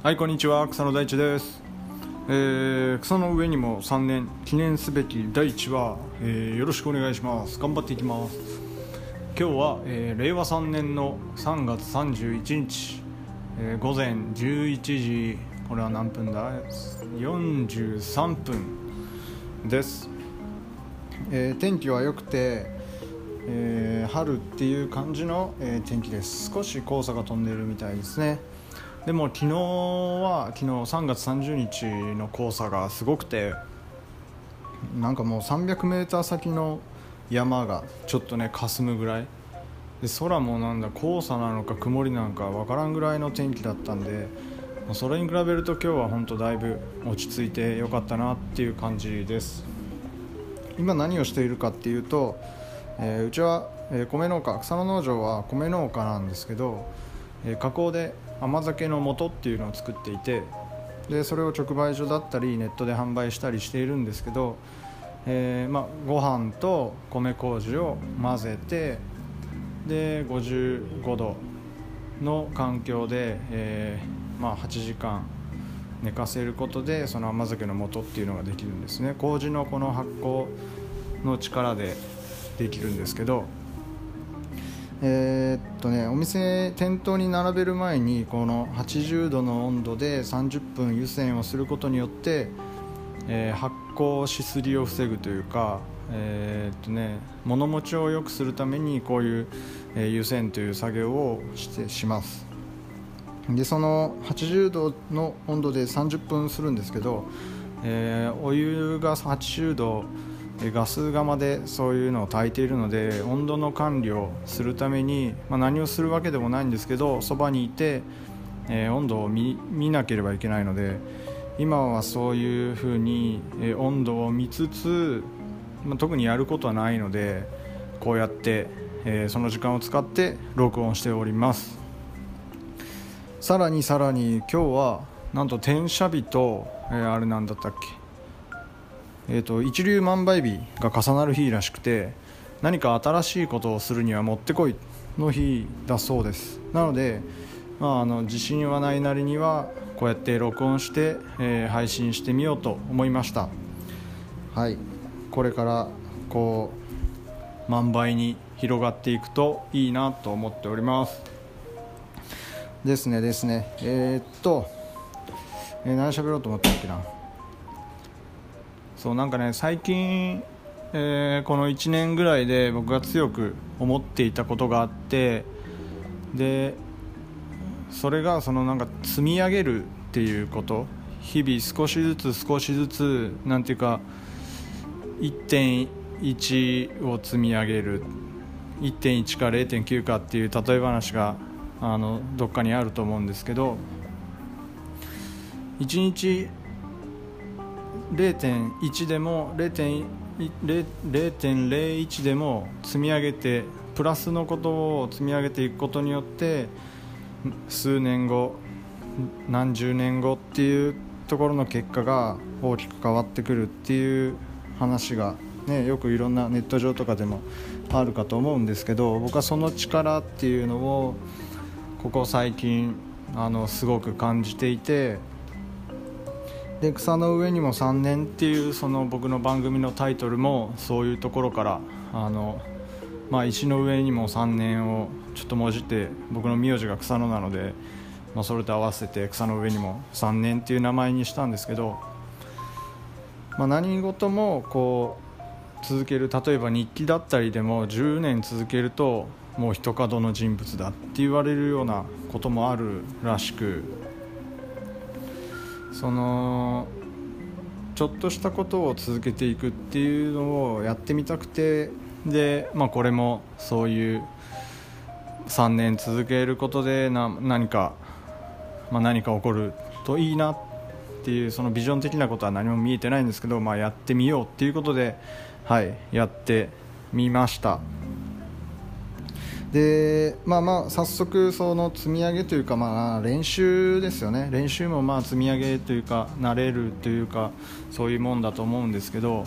はいこんにちは。草野大地です、えー草の上にも3年記念すべき第1話、えーよろしくお願いします。頑張っていきます。今日は、えー令和3年の3月31日、えー午前11時これは何分だ？43分です、えー天気は良くて、えー春っていう感じの、えー天気です。少し黄砂が飛んでいるみたいですね。でも昨日は昨日3月30日の黄砂がすごくてなんかもう 300m 先の山がちょっとね霞むぐらい。で空もなんだ黄砂なのか曇りなのかわからんぐらいの天気だったんでそれに比べると今日は本当だいぶ落ち着いてよかったなっていう感じです。今何をしているかっていうと、えーうちは、米農家草野農場は米農家なんですけど、え加工で甘酒の素っていうのを作っていてでそれを直売所だったりネットで販売したりしているんですけど、えーまあ、ご飯と米麹を混ぜてで55度の環境で、えーまあ、8時間寝かせることでその甘酒の素っていうのができるんですね。麹のこの発酵の力でできるんですけどえーっとねお店店頭に並べる前にこの80度の温度で30分湯煎をすることによって、えー発酵しすりを防ぐというかえーっとね物持ちを良くするためにこういう、えー湯煎という作業をしてします。でその80度の温度で30分するんですけど、えーお湯が80度ガス釜でそういうのを炊いているので温度の管理をするために、まあ、何をするわけでもないんですけどそばにいて、えー温度を見なければいけないので今はそういうふうに、えー温度を見つつ、まあ、特にやることはないのでこうやって、えーその時間を使って録音しております。さらにさらに今日はなんと転写日と、えーあれなんだったっけ？えー、と一粒万倍日が重なる日らしくて何か新しいことをするにはもってこいの日だそうです。なので、まあ、あの自信はないなりにはこうやって録音して、えー配信してみようと思いました。はい。これからこう万倍に広がっていくといいなと思っております。ですねですね。えーっと、えー何喋ろうと思ったっけな？そうなんかね最近、えーこの1年ぐらいで僕が強く思っていたことがあってでそれがそのなんか積み上げるっていうこと日々少しずつ少しずつなんていうか1.1を積み上げる1.1か0.9かっていう例え話があのどっかにあると思うんですけど1日0.1でも0.1 0.01でも積み上げてプラスのことを積み上げていくことによって数年後何十年後っていうところの結果が大きく変わってくるっていう話が、ね、よくいろんなネット上とかでもあるかと思うんですけど僕はその力っていうのをここ最近あのすごく感じていてで草の上にも3年っていうその僕の番組のタイトルもそういうところからあの、まあ、石の上にも3年をちょっともじって僕の名字が草野なので、まあ、それと合わせて草の上にも3年っていう名前にしたんですけど、まあ、何事もこう続ける例えば日記だったりでも10年続けるともう一角の人物だって言われるようなこともあるらしくそのちょっとしたことを続けていくっていうのをやってみたくてで、まあ、これもそういう3年続けることでな何か、まあ、何か起こるといいなっていうそのビジョン的なことは何も見えてないんですけど、まあ、やってみようっていうことで、はい、やってみました。でまあまあ早速その積み上げというかまあ練習ですよね。練習もまあ積み上げというか慣れるというかそういうもんだと思うんですけど、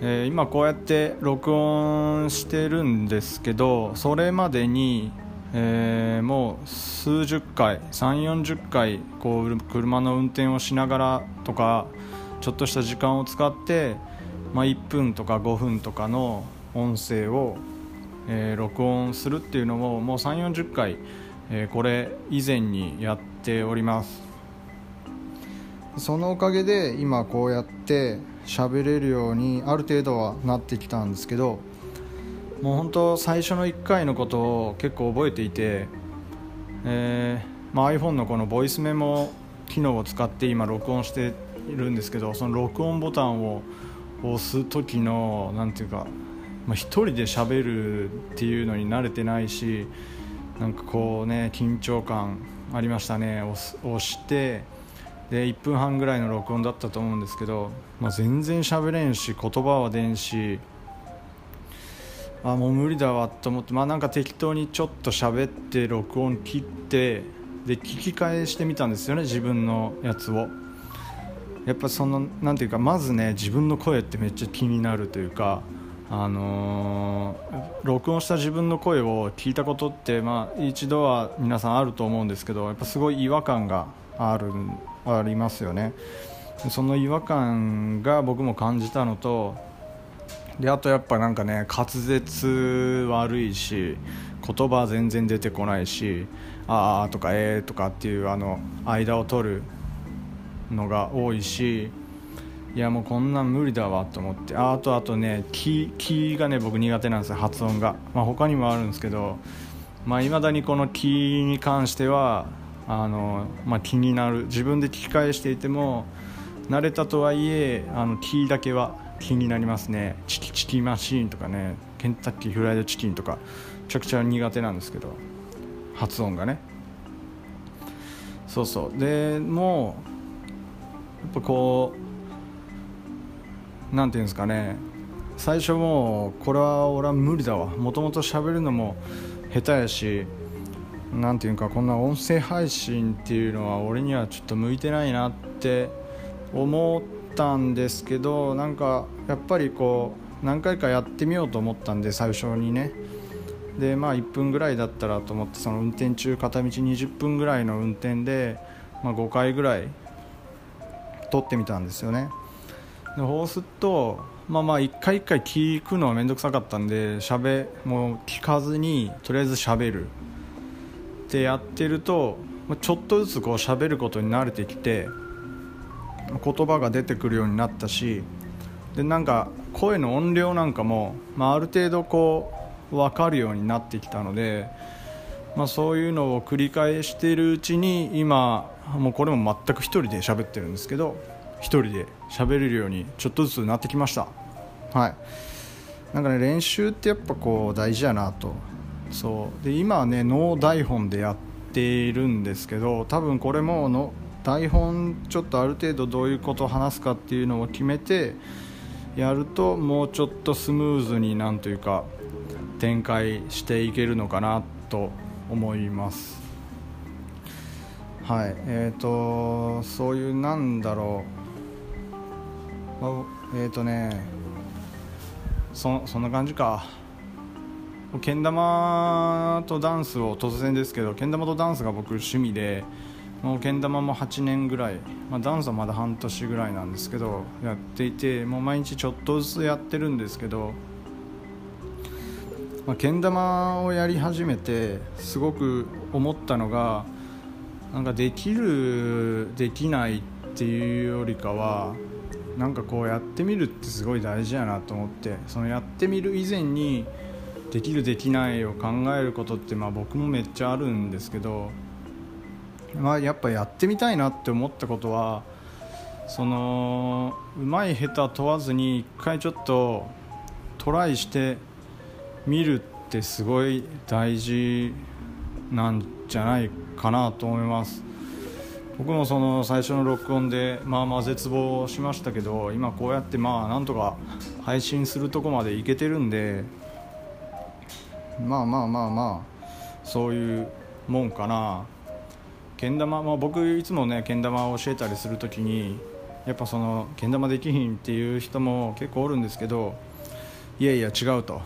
えー今こうやって録音してるんですけどそれまでに、えー、もう数十回3 4 0回こう車の運転をしながらとかちょっとした時間を使って、まあ、1分とか5分とかの音声を、えー、録音するっていうのをもう3 4 0回、えー、これ以前にやっております。そのおかげで今こうやって喋れるようにある程度はなってきたんですけどもう本当最初の1回のことを結構覚えていて、えーまあ、iPhone のこのボイスメモ機能を使って今録音しているんですけどその録音ボタンを押す時の何ていうか、まあ、1人で喋るっていうのに慣れてないしなんかこうね緊張感ありましたね。押してで1分半ぐらいの録音だったと思うんですけど、まあ、全然喋れんし言葉は出んしあもう無理だわと思ってまあなんか適当にちょっと喋って録音切ってで聞き返してみたんですよね自分のやつを。やっぱそのなんていうかまずね自分の声ってめっちゃ気になるというかあのー、録音した自分の声を聞いたことってまあ一度は皆さんあると思うんですけどやっぱすごい違和感があるありますよね。その違和感が僕も感じたのとであとやっぱなんかね滑舌悪いし言葉全然出てこないし「ああ」とか「えー」とかっていうあの間を取るのが多いしいやもうこんなん無理だわと思って。あとあとねキーがね僕苦手なんですよ発音が、まあ、他にもあるんですけどいまあ、未だにこのキに関してはあの、まあ、気になる。自分で聞き返していても慣れたとはいえあのキだけは気になりますね。チキチキマシーンとかねケンタッキーフライドチキンとかめちゃくちゃ苦手なんですけど発音がね。そうそう。でもうやっぱこうなんていうんですかね。最初もうこれは俺は無理だわ。もともと喋るのも下手やしなんていうかこんな音声配信っていうのは俺にはちょっと向いてないなって思ったんですけどなんかやっぱりこう何回かやってみようと思ったんで最初にね。でまあ1分ぐらいだったらと思ってその運転中片道20分ぐらいの運転で、まあ、5回ぐらい撮ってみたんですよね。でそうするとまあまあ1回1回聞くのは面倒くさかったんでしゃべもう聞かずにとりあえずしゃべる。ってやってるとちょっとずつこう喋ることに慣れてきて言葉が出てくるようになったしでなんか声の音量なんかも、まあ、ある程度こう分かるようになってきたので、まあ、そういうのを繰り返しているうちに今もうこれも全く1人で喋ってるんですけど1人で喋れるようにちょっとずつなってきました。はい。なんかね練習ってやっぱこう大事やなと。そう。で今はねノー台本でやっているんですけど多分これもの台本ちょっとある程度どういうことを話すかっていうのを決めてやるともうちょっとスムーズになんというか展開していけるのかなと思います。はい。えーとそういうなんだろう。えっ、ー、とねそそんな感じか。けん玉とダンスを突然ですけどけん玉とダンスが僕趣味でもうけん玉も8年ぐらい、まあ、ダンスはまだ半年ぐらいなんですけどやっていてもう毎日ちょっとずつやってるんですけど、まあ、けん玉をやり始めてすごく思ったのがなんかできるできないっていうよりかはなんかこうやってみるってすごい大事やなと思ってそのやってみる以前にできるできないを考えることってまあ僕もめっちゃあるんですけどまあ、やっぱやってみたいなって思ったことはそのうまい下手問わずに一回ちょっとトライしてみるってすごい大事なんじゃないかなと思います。僕もその最初の録音でまあまあ絶望しましたけど今こうやってまあなんとか配信するとこまでいけてるんでまあまあまあまあそういうもんかな。けん玉、まあ、僕いつもねけん玉を教えたりする時にやっぱそのけん玉できひんっていう人も結構おるんですけどいやいや違うと。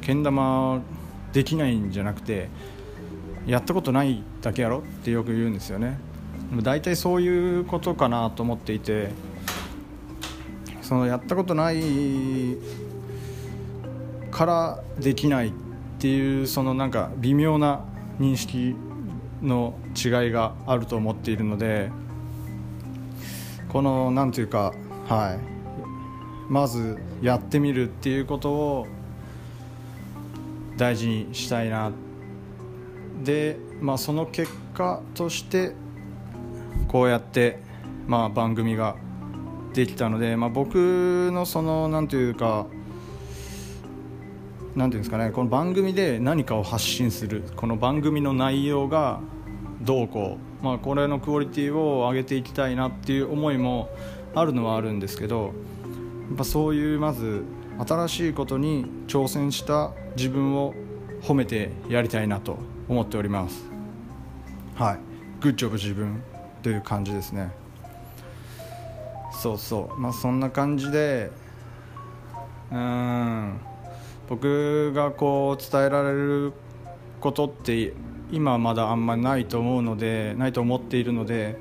けん玉できないんじゃなくてやったことないだけやろってよく言うんですよね。大体そういうことかなと思っていてそのやったことないからできないっていうそのなんか微妙な認識の違いがあると思っているのでこの何ていうかはい。まずやってみるっていうことを大事にしたいな。で、まあ、その結果としてこうやって、まあ、番組ができたので、まあ、僕のその何ていうかなんていうんですかねこの番組で何かを発信するこの番組の内容がどうこう、まあ、これのクオリティを上げていきたいなっていう思いもあるのはあるんですけどやっぱそういうまず新しいことに挑戦した自分を褒めてやりたいなと思っております。はい。グッジョブ自分という感じですね。そうそう。まあそんな感じでうん。僕がこう伝えられることって今はまだあんまりないと思うのでないと思っているので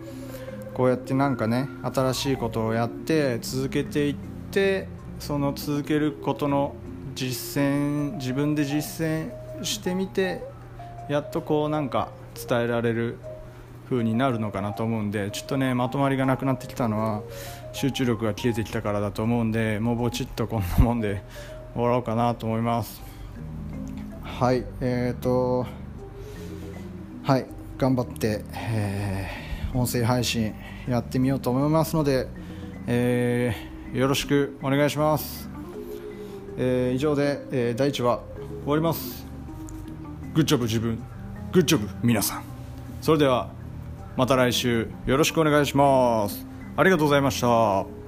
こうやってなんかね新しいことをやって続けていってその続けることの実践自分で実践してみてやっとこうなんか伝えられる風になるのかなと思うんでちょっとねまとまりがなくなってきたのは集中力が切れてきたからだと思うんでもうぼちっとこんなもんで 終わろうかなと思います。はいえーとはい頑張って、えー、音声配信やってみようと思いますので、えー、よろしくお願いします、えー、以上で、えー、第1話終わります。グッジョブ自分。グッジョブ皆さん。それではまた来週よろしくお願いします。ありがとうございました。